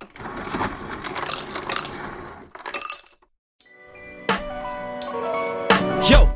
Yo,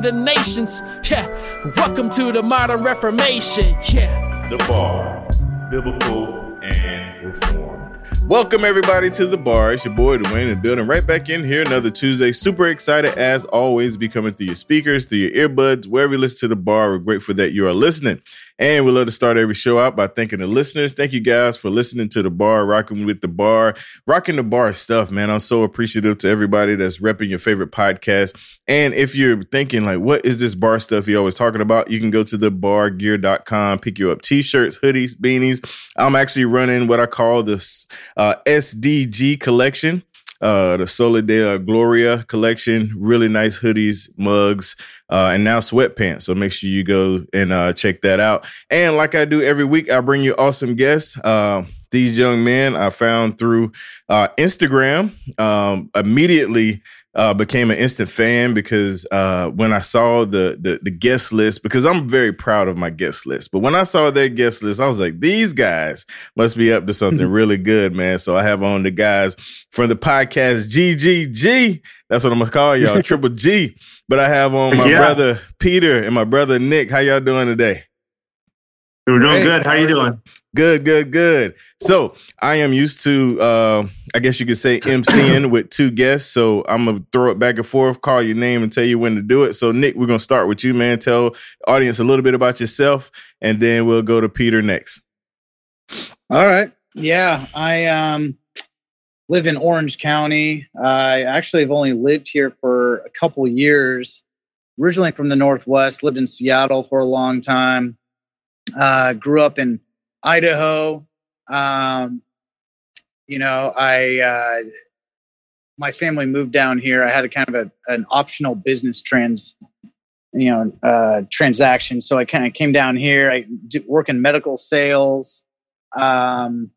the nations. Yeah, welcome to the modern Reformation. Yeah. The Bar, Biblical and Reform. Welcome everybody to the bar. It's your boy Dwayne and building right back in here another Tuesday. Super excited as always be coming through your speakers, through your earbuds, wherever you listen to the bar. We're grateful that you are listening. And we love to start every show out by thanking the listeners. Thank you guys for listening to the bar, rocking with the bar, rocking the bar stuff, man. I'm so appreciative to everybody that's repping your favorite podcast. And if you're thinking like, what is this bar stuff you always talking about? You can go to the bargear.com, pick you up t-shirts, hoodies, beanies. I'm actually running what I call this uh, SDG collection uh, the Soli Deo Gloria collection. Really nice hoodies, mugs, uh, and now sweatpants. So make sure you go and uh, check that out. And like I do every week, I bring you awesome guests. Uh, these young men I found through uh, Instagram. Um, immediately uh, became an instant fan because uh, when I saw the, the the guest list, because I'm very proud of my guest list, but when I saw their guest list, I was like, these guys must be up to something really good, man. So I have on the guys from the podcast GGG. That's what I'm gonna call y'all, Triple G. But I have on my Yeah. brother Peter and my brother Nick. How y'all doing today? We're doing Great. good. How you doing? Good, good, good. So I am used to, uh, I guess you could say, MCing with two guests. So I'm gonna throw it back and forth, call your name, and tell you when to do it. So Nick, we're gonna start with you, man. Tell the audience a little bit about yourself, and then we'll go to Peter next. All right. Yeah, I um live in Orange County. I actually have only lived here for a couple years. Originally from the Northwest, lived in Seattle for a long time. Uh, grew up in Idaho. Um, you know, I uh, my family moved down here. I had a kind of a, an optional business trans, you know, uh, transaction. So I kind of came down here. I do, work in medical sales. Um,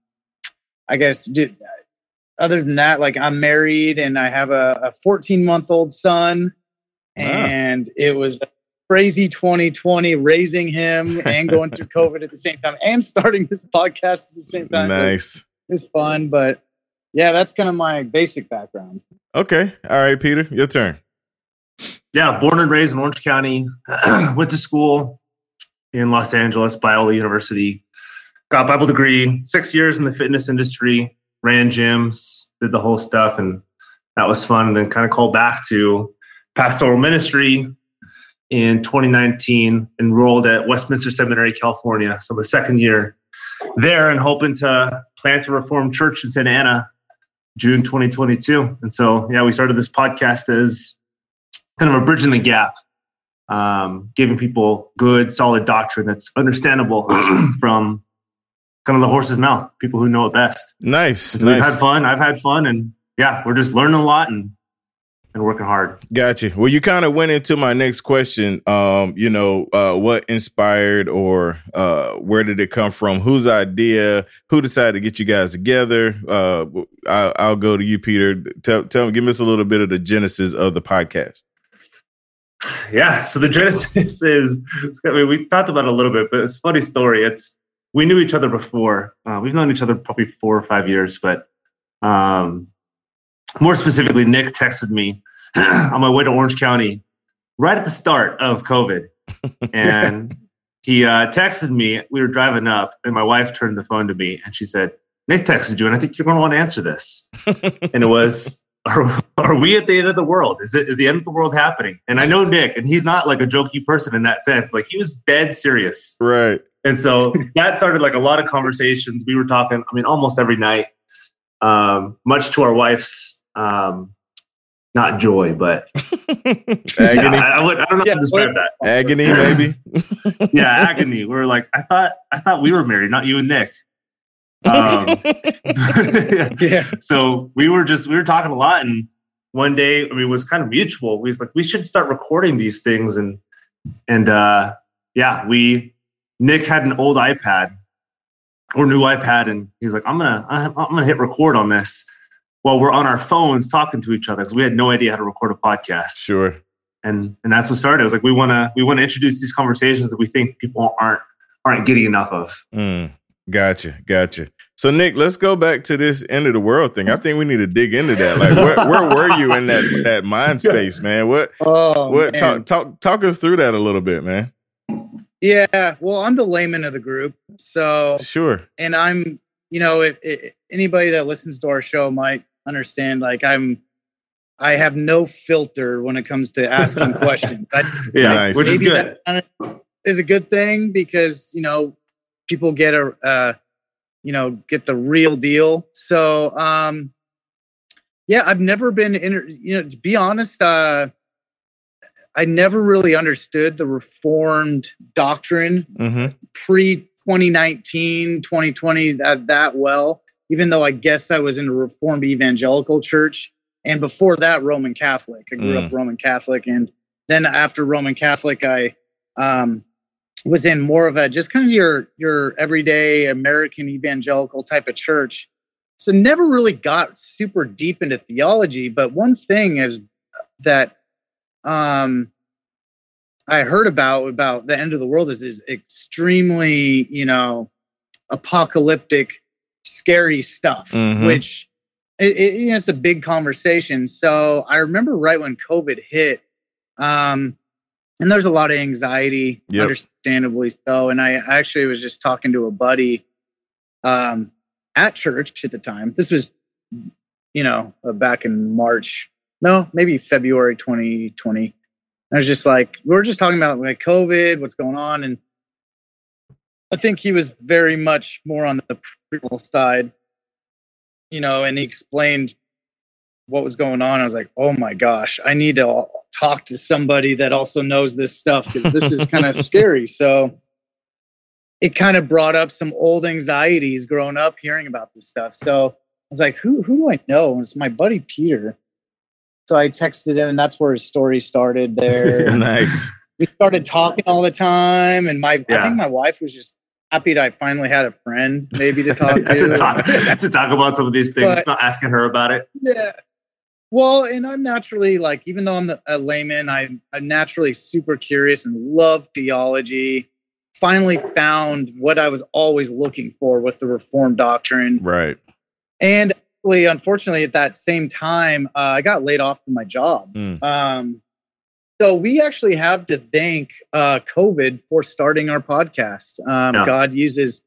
I guess do, other than that, like I'm married and I have a, a 14 month old son, Wow. and it was crazy 2020 raising him and going through COVID at the same time and starting this podcast at the same time. It was- Nice. It was fun, but yeah, that's kind of my basic background. Okay. All right, Peter, your turn. Yeah, born and raised in Orange County. Went to school in Los Angeles, Biola University. Got a Bible degree. Six years in the fitness industry. Ran gyms, did the whole stuff, and that was fun. And then kind of called back to pastoral ministry in 2019. Enrolled at Westminster Seminary, California. So the second year there, and hoping to plant a Reformed church in Santa Ana, June 2022. And so, yeah, we started this podcast as kind of a bridge in the gap, um, giving people good, solid doctrine that's understandable from kind of the horse's mouth, people who know it best. Nice. So We've had fun. I've had fun, and yeah, we're just learning a lot and and working hard. Gotcha. Well, you kind of went into my next question. Um, you know, uh, what inspired or uh, where did it come from? Whose idea? Who decided to get you guys together? Uh, I, I'll go to you, Peter. Tell, tell, give us a little bit of the genesis of the podcast. Yeah. So the genesis is it's, I mean, we talked about it a little bit, but it's a funny story. It's we knew each other before. Uh, we've known each other probably four or five years, but um, more specifically, Nick texted me on my way to Orange County right at the start of COVID, and he uh, texted me. We were driving up, and my wife turned the phone to me, and she said, Nick texted you, and I think you're going to want to answer this. and it was, are, are we at the end of the world? Is it is the end of the world happening? And I know Nick, and he's not like a jokey person in that sense. Like he was dead serious. Right. And so that started like a lot of conversations. We were talking, I mean, almost every night, um, much to our wife's um, not joy, but agony. Yeah, I, would, I, don't know yeah, how to describe that. Agony, maybe. yeah, agony. We are like, I thought, I thought we were married, not you and Nick. Um, yeah. So we were just we were talking a lot, and one day, I mean, it was kind of mutual. We was like, we should start recording these things, and and uh, yeah, we Nick had an old iPad or new iPad, and he's like, I'm gonna I'm gonna hit record on this while we're on our phones talking to each other because we had no idea how to record a podcast. Sure. And and that's what started. I was like, we want to we want to introduce these conversations that we think people aren't aren't getting enough of. Mm, gotcha, gotcha. So Nick, let's go back to this end of the world thing. I think we need to dig into that. Like, where, where were you in that that mind space, man? What oh, what man. talk talk talk us through that a little bit, man. Yeah, well, I'm the layman of the group, so sure. And I'm, you know, if, if anybody that listens to our show might understand like i'm i have no filter when it comes to asking questions I, yeah nice. which is good is a good thing because you know people get a uh, you know get the real deal so um yeah i've never been in you know to be honest uh i never really understood the reformed doctrine mm-hmm. pre 2019 2020 that that well even though I guess I was in a Reformed Evangelical church. And before that, Roman Catholic. I grew mm. up Roman Catholic. And then after Roman Catholic, I um, was in more of a just kind of your your everyday American evangelical type of church. So never really got super deep into theology. But one thing is that um, I heard about about the end of the world is is extremely you know apocalyptic scary stuff, mm-hmm. which it, it, you know, it's a big conversation. So I remember right when COVID hit, um, and there's a lot of anxiety, yep. understandably so. And I actually was just talking to a buddy um, at church at the time. This was, you know, uh, back in March, no, maybe February 2020. I was just like, we are just talking about like COVID, what's going on, and I think he was very much more on the people side, you know, and he explained what was going on. I was like, oh my gosh, I need to talk to somebody that also knows this stuff because this is kind of scary. So it kind of brought up some old anxieties growing up hearing about this stuff. So I was like, who who do I know? And it's my buddy Peter. So I texted him, and that's where his story started. There, nice. We started talking all the time, and my yeah. I think my wife was just happy that I finally had a friend maybe to talk to. to, talk, to talk about some of these things, but, not asking her about it. Yeah. Well, and I'm naturally like, even though I'm a layman, I'm, I'm naturally super curious and love theology. Finally found what I was always looking for with the Reformed doctrine. Right. And unfortunately, at that same time, uh, I got laid off from my job. Mm. Um, so we actually have to thank uh, COVID for starting our podcast. Um, yeah. God uses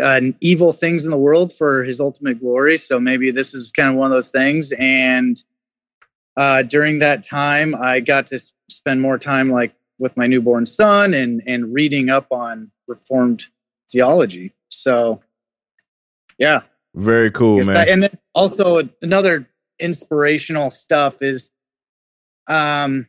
uh, evil things in the world for His ultimate glory. So maybe this is kind of one of those things. And uh, during that time, I got to spend more time like with my newborn son and and reading up on Reformed theology. So, yeah, very cool, man. That, and then also another inspirational stuff is um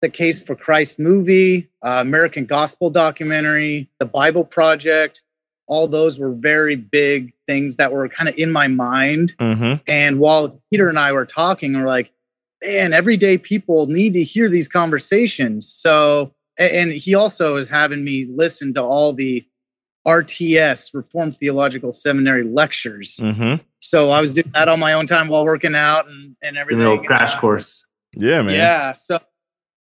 the Case for Christ movie, uh, American Gospel documentary, the Bible Project. All those were very big things that were kind of in my mind. Mm-hmm. And while Peter and I were talking, we're like, man, everyday people need to hear these conversations. So, and he also is having me listen to all the RTS, Reformed Theological Seminary lectures. Mm-hmm. So I was doing that on my own time while working out and, and everything. A little crash course. Yeah, man. Yeah. So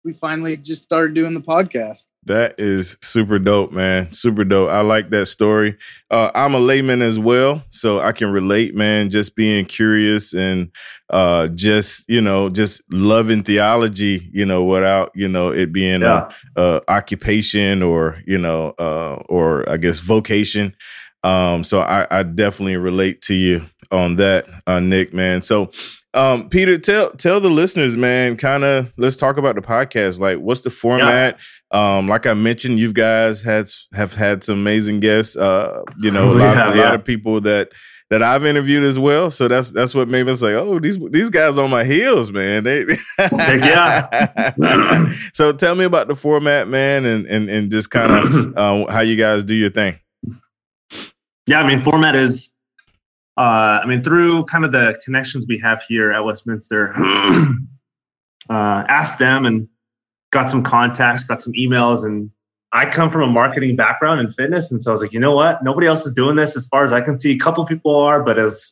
we finally just started doing the podcast. That is super dope, man. Super dope. I like that story. Uh, I'm a layman as well, so I can relate, man. Just being curious and uh, just you know, just loving theology, you know, without you know it being yeah. a, a, occupation or you know, uh, or I guess vocation. Um, so I, I definitely relate to you on that, uh, Nick, man. So, um, Peter, tell tell the listeners, man, kind of let's talk about the podcast. Like, what's the format? Yeah. Um, like I mentioned, you guys had have had some amazing guests. Uh, you know, a lot, have, a yeah. lot of people that that I've interviewed as well. So that's that's what made us like, oh, these these guys on my heels, man. They, yeah. so tell me about the format, man, and and and just kind of uh, how you guys do your thing. Yeah, I mean, format is, uh, I mean, through kind of the connections we have here at Westminster, uh, asked them and got some contacts, got some emails, and I come from a marketing background in fitness, and so I was like, you know what? Nobody else is doing this as far as I can see. A couple people are, but as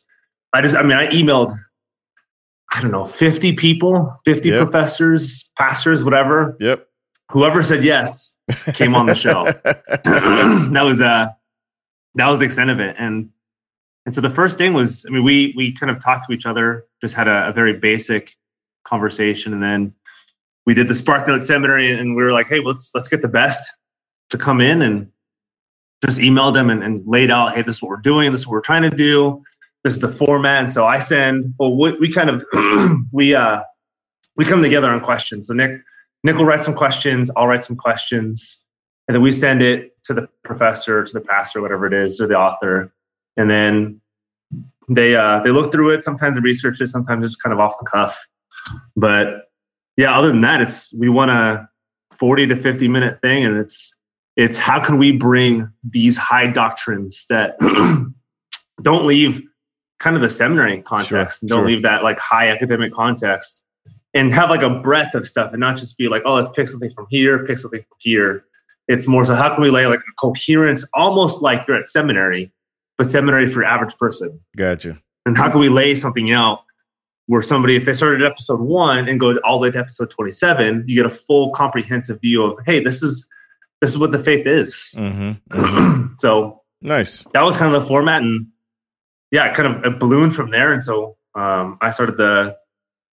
I just, I mean, I emailed, I don't know, fifty people, fifty yep. professors, pastors, whatever. Yep. Whoever said yes came on the show. that was uh that was the extent of it, and and so the first thing was, I mean, we we kind of talked to each other, just had a, a very basic conversation, and then we did the Spark Note seminary, and we were like, hey, let's let's get the best to come in and just emailed them and, and laid out, hey, this is what we're doing, this is what we're trying to do, this is the format. And so I send, well, we, we kind of we uh we come together on questions. So Nick Nick will write some questions, I'll write some questions, and then we send it to the professor, to the pastor, whatever it is, or the author, and then they uh they look through it. Sometimes they research it, sometimes it's kind of off the cuff. But yeah, other than that, it's we want a 40 to 50 minute thing, and it's it's how can we bring these high doctrines that don't leave kind of the seminary context sure, and don't sure. leave that like high academic context and have like a breadth of stuff and not just be like, oh, let's pick something from here, pick something from here. It's more so how can we lay like a coherence, almost like you're at seminary, but seminary for average person. Gotcha. And how can we lay something out where somebody, if they started at episode one and go all the way to episode 27, you get a full comprehensive view of, hey, this is this is what the faith is. Mm-hmm, mm-hmm. so nice. That was kind of the format, and yeah, it kind of it ballooned from there. And so um, I started the.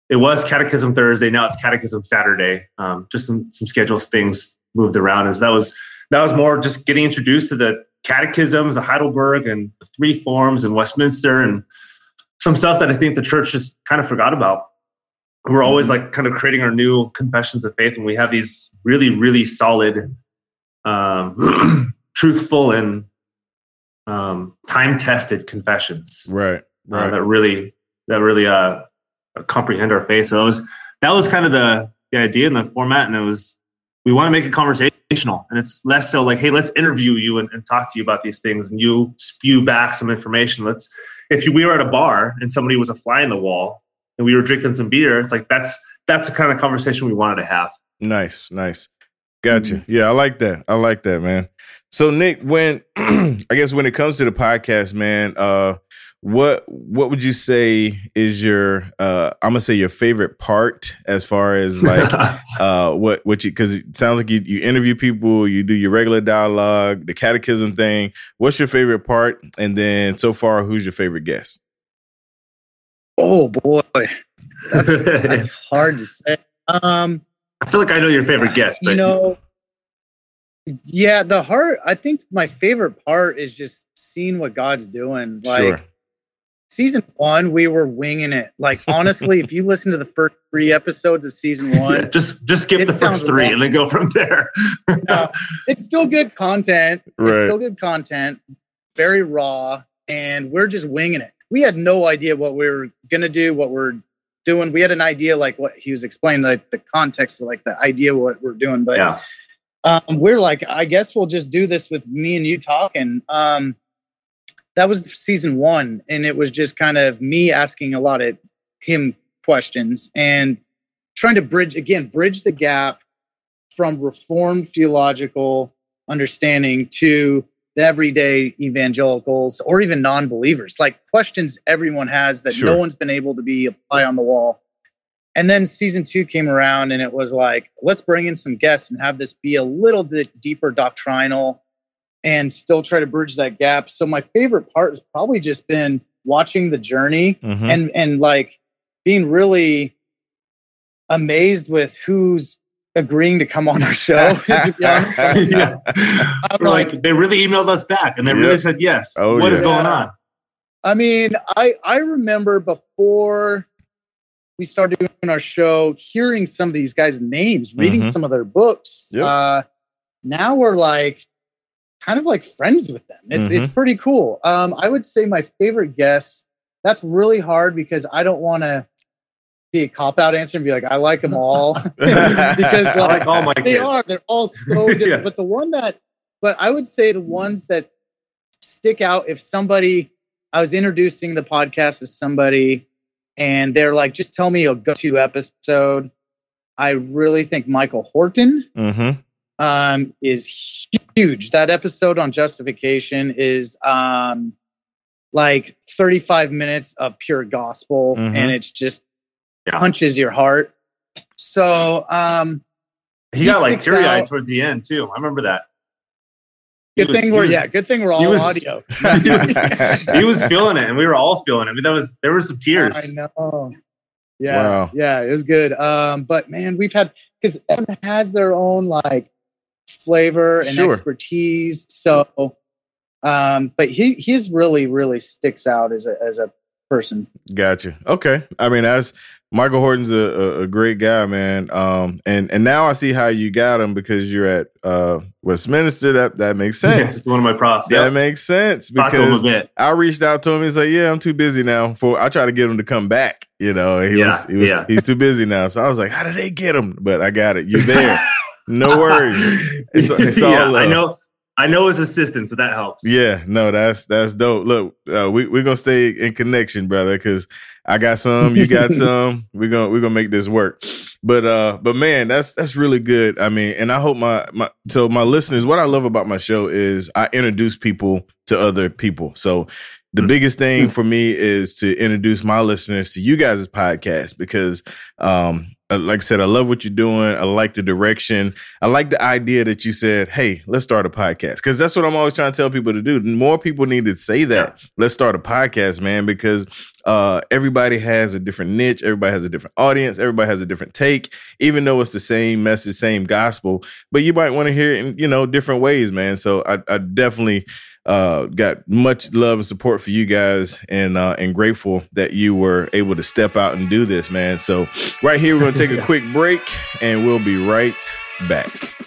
It was Catechism Thursday. Now it's Catechism Saturday. Um, just some some schedules things moved around, and so that was that was more just getting introduced to the catechisms, the Heidelberg, and the three forms in Westminster, and some stuff that I think the church just kind of forgot about. We're always like kind of creating our new confessions of faith, and we have these really, really solid um, truthful and um, time tested confessions. Right. Right. Uh, that really that really uh, comprehend our faith. So it was that was kind of the the idea and the format, and it was we want to make it conversational, and it's less so like, hey, let's interview you and, and talk to you about these things, and you spew back some information. Let's if you, we were at a bar and somebody was a fly in the wall and we were drinking some beer, it's like that's that's the kind of conversation we wanted to have. Nice, nice. Gotcha. Mm-hmm. Yeah, I like that. I like that, man. So Nick, when I guess when it comes to the podcast, man, uh what what would you say is your uh I'm gonna say your favorite part as far as like uh what what you because it sounds like you you interview people, you do your regular dialogue, the catechism thing. What's your favorite part? And then so far, who's your favorite guest? Oh boy. That's that's hard to say. Um I feel like I know your favorite guest, but you know, yeah, the heart. I think my favorite part is just seeing what God's doing. Like sure. Season one, we were winging it. Like honestly, if you listen to the first three episodes of season one, just just skip the first three wrong. and then go from there. no, it's still good content. Right. It's still good content. Very raw, and we're just winging it. We had no idea what we were gonna do, what we're doing. We had an idea, like what he was explaining, like the context, like the idea what we're doing. But yeah. um, we're like, I guess we'll just do this with me and you talking. Um, that was season one, and it was just kind of me asking a lot of him questions and trying to bridge again, bridge the gap from reformed theological understanding to the everyday evangelicals or even non-believers like questions everyone has that sure. no one's been able to be apply on the wall and then season two came around and it was like let's bring in some guests and have this be a little bit deeper doctrinal and still try to bridge that gap so my favorite part has probably just been watching the journey mm-hmm. and and like being really amazed with who's agreeing to come on our show. to be honest, I'm, yeah. I'm like, they really emailed us back and they really said yes. Oh, What is yeah. going on? I mean, I I remember before we started doing our show, hearing some of these guys' names, reading Mhm. some of their books. Yep. Uh, now we're like kind of like friends with them. It's Mm-hmm. it's pretty cool. Um, I would say my favorite guest. That's really hard because I don't want to be a cop out answer and be like I like them all because I like, like all my they kids. are. They're all so different. Yeah. But the one that, but I would say the ones that stick out if somebody, I was introducing the podcast to somebody and they're like, just tell me a go to episode. I really think Michael Horton mm-hmm. Um, is huge. That episode on justification is um, like 35 minutes of pure gospel Mhm. and it's just Yeah. punches your heart. So, um, He got like sticks teary eyed out. toward the end too. I remember that. He Good was- thing he we're was- yeah. Good thing we're he all was- audio. he was feeling it, and we were all feeling it. I mean, that was there were some tears. I know. Yeah, Wow. yeah, it was good. Um, but man, we've had because everyone has their own like flavor and Sure. expertise. So, um, but he he's really really sticks out as a as a person. Gotcha. Okay. I mean, as Michael Horton's a, a, a great guy, man. Um, and and now I see how you got him because you're at uh Westminster. That that makes sense. It's one of my props. That Yeah, makes sense talked to him a because. I reached out to him. He's like, "Yeah, I'm too busy now." For I try to get him to come back. You know, he was he was yeah. he's too busy now. So I was like, "How did they get him?" But I got it. You're there. No worries. It's- it's all yeah, I know. I know his assistant, so that helps. Yeah, no, that's that's dope. Look, uh, we we're gonna stay in connection, brother, because I got some, you got some. We're gonna we're gonna make this work. But uh, but man, that's that's really good. I mean, and I hope my my so my listeners, what I love about my show is I introduce people to other people. So the Mm. biggest thing for me is to introduce my listeners to you guys' podcast because um uh, like I said, I love what you're doing. I like the direction. I like the idea that you said, "Hey, let's start a podcast." Because that's what I'm always trying to tell people to do. More people need to say that. Let's start a podcast, man. Because uh, everybody has a different niche. Everybody has a different audience. Everybody has a different take. Even though it's the same message, same gospel, but you might want to hear it in you know different ways, man. So I, I definitely uh, got much love and support for you guys, and uh, and grateful that you were able to step out and do this, man. So right here, we're gonna take a quick break, and we'll be right back.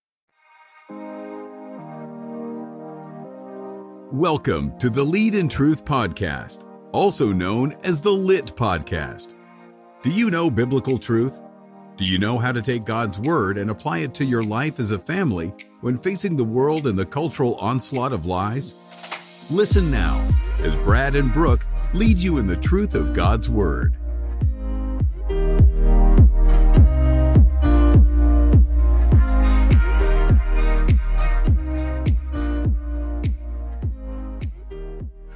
Welcome to the Lead in Truth Podcast, also known as the Lit Podcast. Do you know biblical truth? Do you know how to take God's Word and apply it to your life as a family when facing the world and the cultural onslaught of lies? Listen now as Brad and Brooke lead you in the truth of God's Word.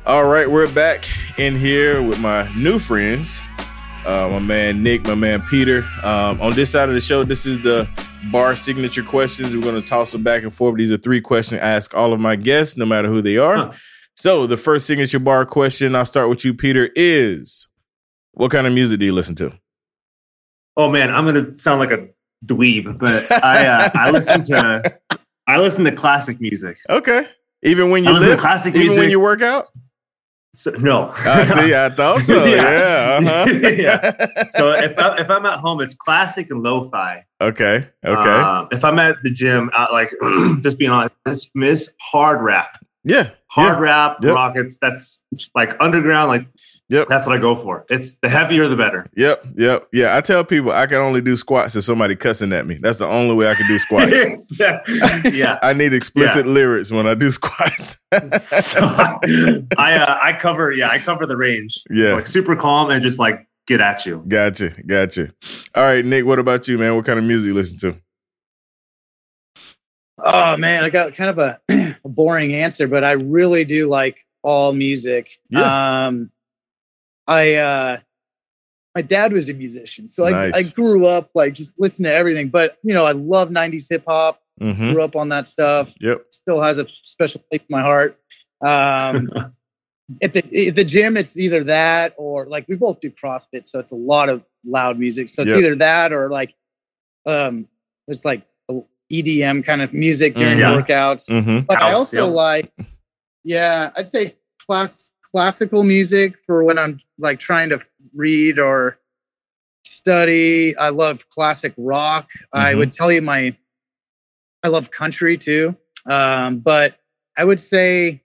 All right, we're back in here with my new friends. Uh, my man Nick, my man Peter. Um, on this side of the show, this is the bar signature questions. We're going to toss them back and forth. These are three questions I ask all of my guests, no matter who they are. Huh. So the first signature bar question, I'll start with you, Peter, is what kind of music do you listen to? Oh man, I'm gonna sound like a dweeb, but I uh, I listen to I listen to classic music. Okay. Even when you to live, classic even when you work out? So, no, I see. I thought so. Yeah. Yeah. uh-huh. Yeah. so if I, if I'm at home, it's classic and lo-fi. Okay. Okay. Uh, if I'm at the gym, uh, like just being honest, it's, it's hard rap, yeah. hard yeah. rap, Yep. rockets. That's like underground. Like Yep. that's what I go for. It's the heavier the better. Yep, yep, yeah. I tell people I can only do squats if somebody cussing at me. That's the only way I can do squats. yeah. I need explicit lyrics when I do squats. so I uh, I cover yeah I cover the range. Yeah. like super calm and just like get at you. gotcha, gotcha. All right, Nick. What about you, man? What kind of music you listen to? Oh man, I got kind of a, a boring answer, but I really do like all music. Yeah. Um, I uh, my dad was a musician, so I, I grew up like just listening to everything. But you know, I love '90s hip hop. Mm-hmm. Grew up on that stuff. Yep. Still has a special place in my heart. Um, at the at the gym, it's either that or like we both do CrossFit, so it's a lot of loud music. So it's Yep. either that or like um, it's like EDM kind of music during Mhm. workouts. Mm-hmm. But I also yep. like, yeah, I'd say class classical music for when I'm like trying to read or study. I love classic rock. I Mhm. would tell you my, I love country too. Um, but I would say,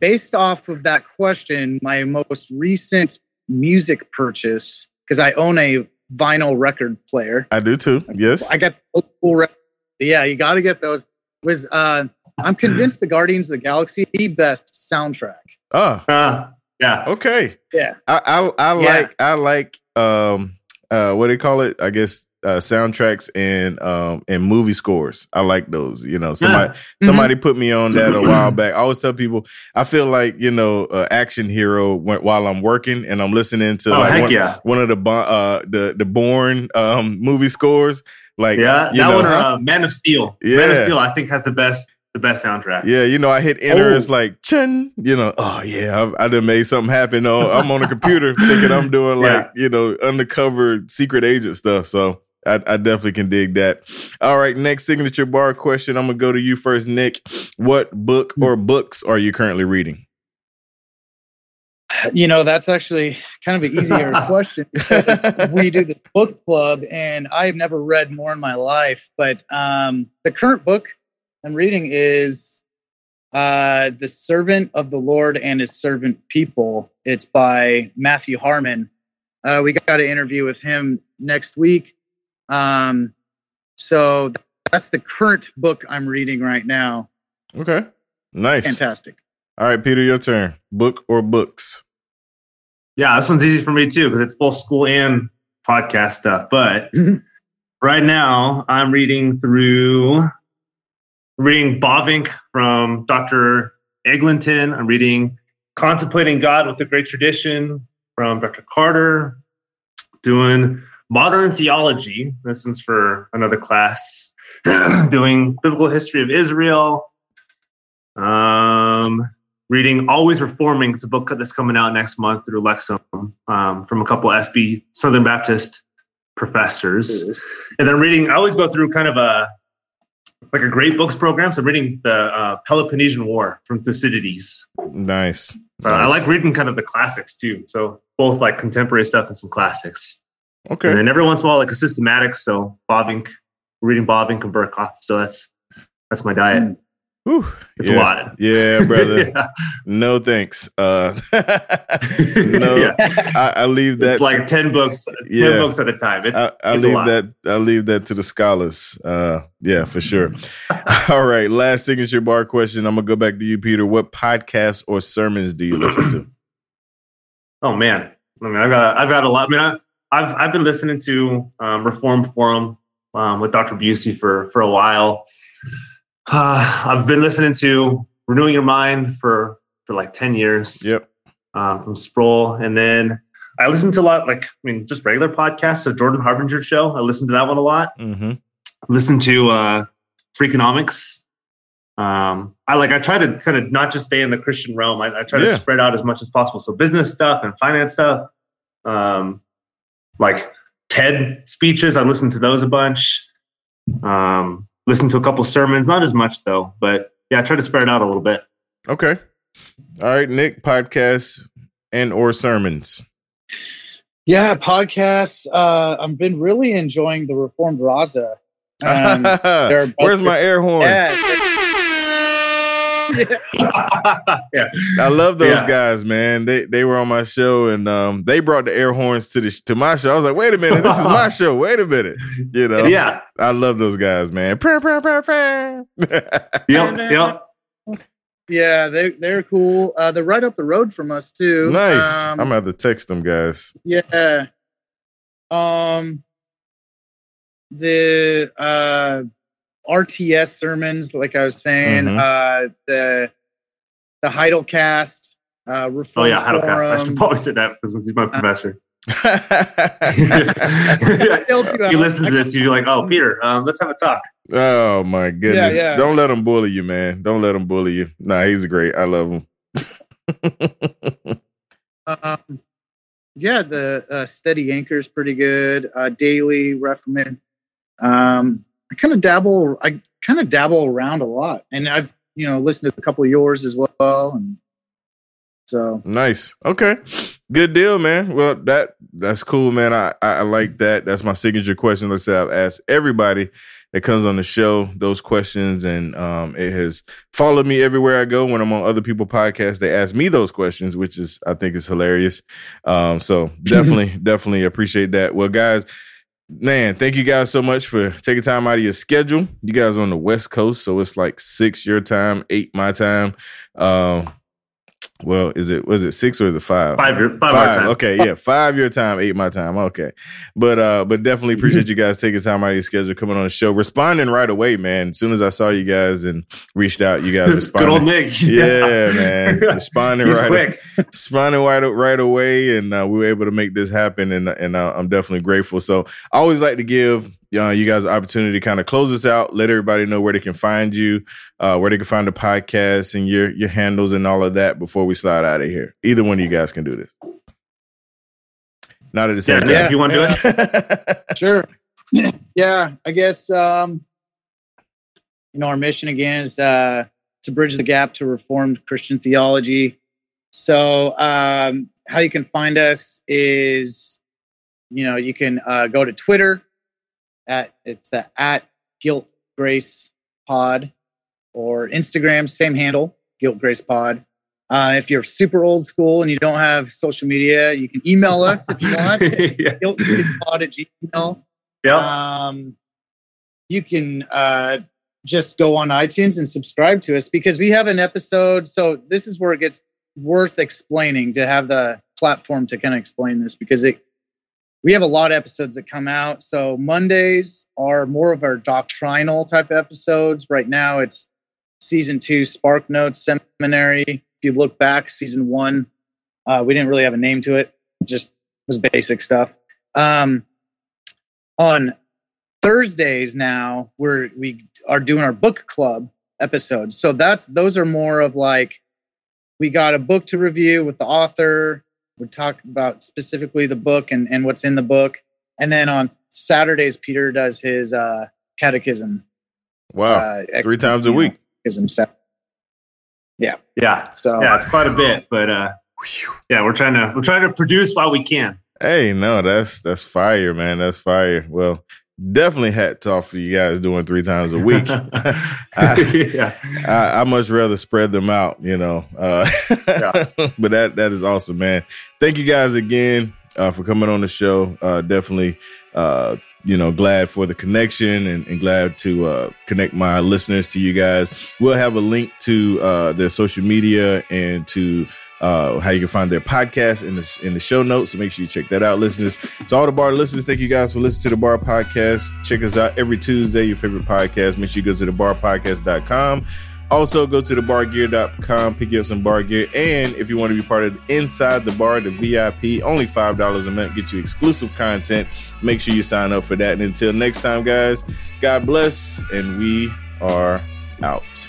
based off of that question, my most recent music purchase because I own a vinyl record player. I do too. Yes. I got old school rec- Yeah, you got to get those. Was uh, I'm convinced the Guardians of the Galaxy the best soundtrack. Ah, Uh, yeah. okay. Yeah. I I, I Yeah. like I like um uh what do they call it? I guess uh soundtracks and um and movie scores. I like those. You know, somebody Mm-hmm. somebody put me on that a while back. I always tell people I feel like you know uh, action hero when, while I'm working and I'm listening to Oh, like one, yeah. one of the Bo- uh the the Bourne um movie scores. Like Yeah. you That know, one or uh, Man of Steel. Yeah. Man of Steel, I think, has the best the best soundtrack. Yeah, you know, I hit enter. Oh. It's like chin. You know, oh yeah, I, I done made something happen. Oh, I'm on a computer thinking I'm doing like you know undercover secret agent stuff. So I, I definitely can dig that. All right, next signature bar question. I'm gonna go to you first, Nick. What book or books are you currently reading? You know, that's actually kind of an easier question we do the book club, and I've never read more in my life. But um, the current book I'm reading is uh, "The Servant of the Lord and His Servant People." It's by Matthew Harmon. Uh, we got an interview with him next week. Um, so that's the current book I'm reading right now. Okay, nice. Fantastic. All right, Peter, your turn. Book or books? Yeah, this one's easy for me too because it's both school and podcast stuff. But right now, I'm reading through reading Bavinck from Dr. Eglinton. I'm reading Contemplating God with the Great Tradition from Dr. Carter. Doing Modern Theology. This is for another class. Doing Biblical History of Israel. Um, reading Always Reforming. It's a book that's coming out next month through Lexham um, from a couple SB Southern Baptist professors. And then reading, I always go through kind of a like a great books program. So I'm reading the uh, Peloponnesian War from Thucydides. Nice. So I like reading kind of the classics too. So both like contemporary stuff and some classics. Okay. And then every once in a while, like a systematic. So Bavinck, reading Bavinck and Berkhof. So that's that's my diet. Whew. It's yeah. a lot. Yeah, brother. yeah. No thanks. Uh, no, Yeah. I, I leave that. It's like 10 books, 10 Yeah. books at a time. It's, I, I it's leave that. I leave that to the scholars. Uh, yeah, for sure. All right, last signature bar question. I'm gonna go back to you, Peter. What podcasts or sermons do you listen to? Oh man, I mean, I've got I've got a lot. I mean, I, I've I've been listening to um, Reform Forum um, with Dr. Bucey for for a while. Uh, I've been listening to Renewing Your Mind for for like ten years. Yep. Um, from Sproul, and then I listen to a lot, like I mean, just regular podcasts. So Jordan Harbinger show, I listen to that one a lot. Mm-hmm. Listen to uh, Freakonomics. Um, I like I try to kind of not just stay in the Christian realm. I, I try Yeah. to spread out as much as possible. So business stuff and finance stuff, um, like TED speeches. I listen to those a bunch. Um, listen to a couple sermons, not as much though, but yeah, I try to spread it out a little bit. Okay. All right, Nick. Podcasts and or sermons. Yeah, podcasts. Uh, I've been really enjoying the Reformed Brahs. Um, Where's my air horns? yeah. Yeah, I love those Yeah. guys, man. They they were on my show and um, they brought the air horns to the to my show. I was like, wait a minute, this is my show. Wait a minute, you know. yeah, I love those guys, man. Prayer, prayer, prayer, prayer. yep, yep. yeah, they they're cool. Uh, they're right up the road from us too. nice. Um, I'm gonna have to text them guys. Yeah. Um the uh RTS sermons, like I was saying, Mhm. uh, the the Heidelcast, uh, Oh yeah, Heidelcast. I should probably say that because he's my professor. They'll you listen to this, you're like, "Oh, Peter, um, let's have a talk." oh my goodness! yeah. Don't let him bully you, man. Don't let him bully you. Nah, he's great. I love him. Um, yeah, the uh, Steady Anchor is pretty good. Uh, Daily Reformation. Um, I kind of dabble. I kind of dabble around a lot, and I've you know listened to a couple of yours as well, and so Nice. Okay. Good deal, man. Well, that that's cool, man. I, I, I like that. That's my signature question. Let's say I've asked everybody that comes on the show those questions, and um, it has followed me everywhere I go. When I'm on other people podcasts, they ask me those questions, which is I think is hilarious. Um, so definitely, definitely appreciate that. Well, guys, man, thank you guys so much for taking time out of your schedule. You guys on the West Coast, so it's like six your time, eight my time. Um, well, is it was it six or is it five? Five, year, five, time. Okay, yeah, five your time, eight my time. Okay, but uh, but definitely appreciate you guys taking time out of your schedule, coming on the show, responding right away, man. As soon as I saw you guys and reached out, you guys responded. Good old. Nick. Yeah, man, responding He's right, quick. responding right right away, and uh, we were able to make this happen, and and uh, I'm definitely grateful. So I always like to give uh, you guys an opportunity to kind of close this out, let everybody know where they can find you, uh, where they can find the podcast and your your handles and all of that before we slide out of here. Either one of you guys can do this. Not at the same Nick, time. if you want to do it. sure. yeah, I guess um, you know our mission again is uh, to bridge the gap to reformed Christian theology. So um, how you can find us is you know you can uh, go to Twitter at it's the at Guilt Grace Pod or Instagram same handle Guilt Grace Pod. Uh, if you're super old school and you don't have social media, you can email us if you want. yeah. guiltgracepod at gmail. Yep. Um, you can uh, just go on iTunes and subscribe to us because we have an episode. So this is where it gets worth explaining to have the platform to kind of explain this because it we have a lot of episodes that come out. So Mondays are more of our doctrinal type episodes. Right now, it's season two Spark Notes Seminary. If you look back, season one, uh, we didn't really have a name to it; just was basic stuff. Um, on Thursdays now, we're we are doing our book club episodes. So that's those are more of like we got a book to review with the author. We talk about specifically the book and, and what's in the book. And then on Saturdays, Peter does his uh, catechism. wow, uh, ex- three times a week. Catechism set. Yeah. Yeah. So Yeah, it's quite a bit, but uh, yeah, we're trying to we're trying to produce while we can. Hey, no, that's that's fire, man. That's fire. Well, definitely hats off for you guys doing three times a week. I, yeah. I, I much rather spread them out, you know. Uh, Yeah. but that that is awesome, man. Thank you guys again uh, for coming on the show. Uh, definitely, uh, you know, glad for the connection and, and glad to uh, connect my listeners to you guys. We'll have a link to uh, their social media and to uh, how you can find their podcast in the in the show notes. So make sure you check that out, listeners. To all the bar listeners, thank you guys for listening to the Bar Podcast. Check us out every Tuesday, your favorite podcast. Make sure you go to the barpodcast.com. Also, go to thebargear.com, pick you up some bar gear. And if you want to be part of Inside the Bar, the VIP, only $5 a month, get you exclusive content. Make sure you sign up for that. And until next time, guys, God bless, and we are out.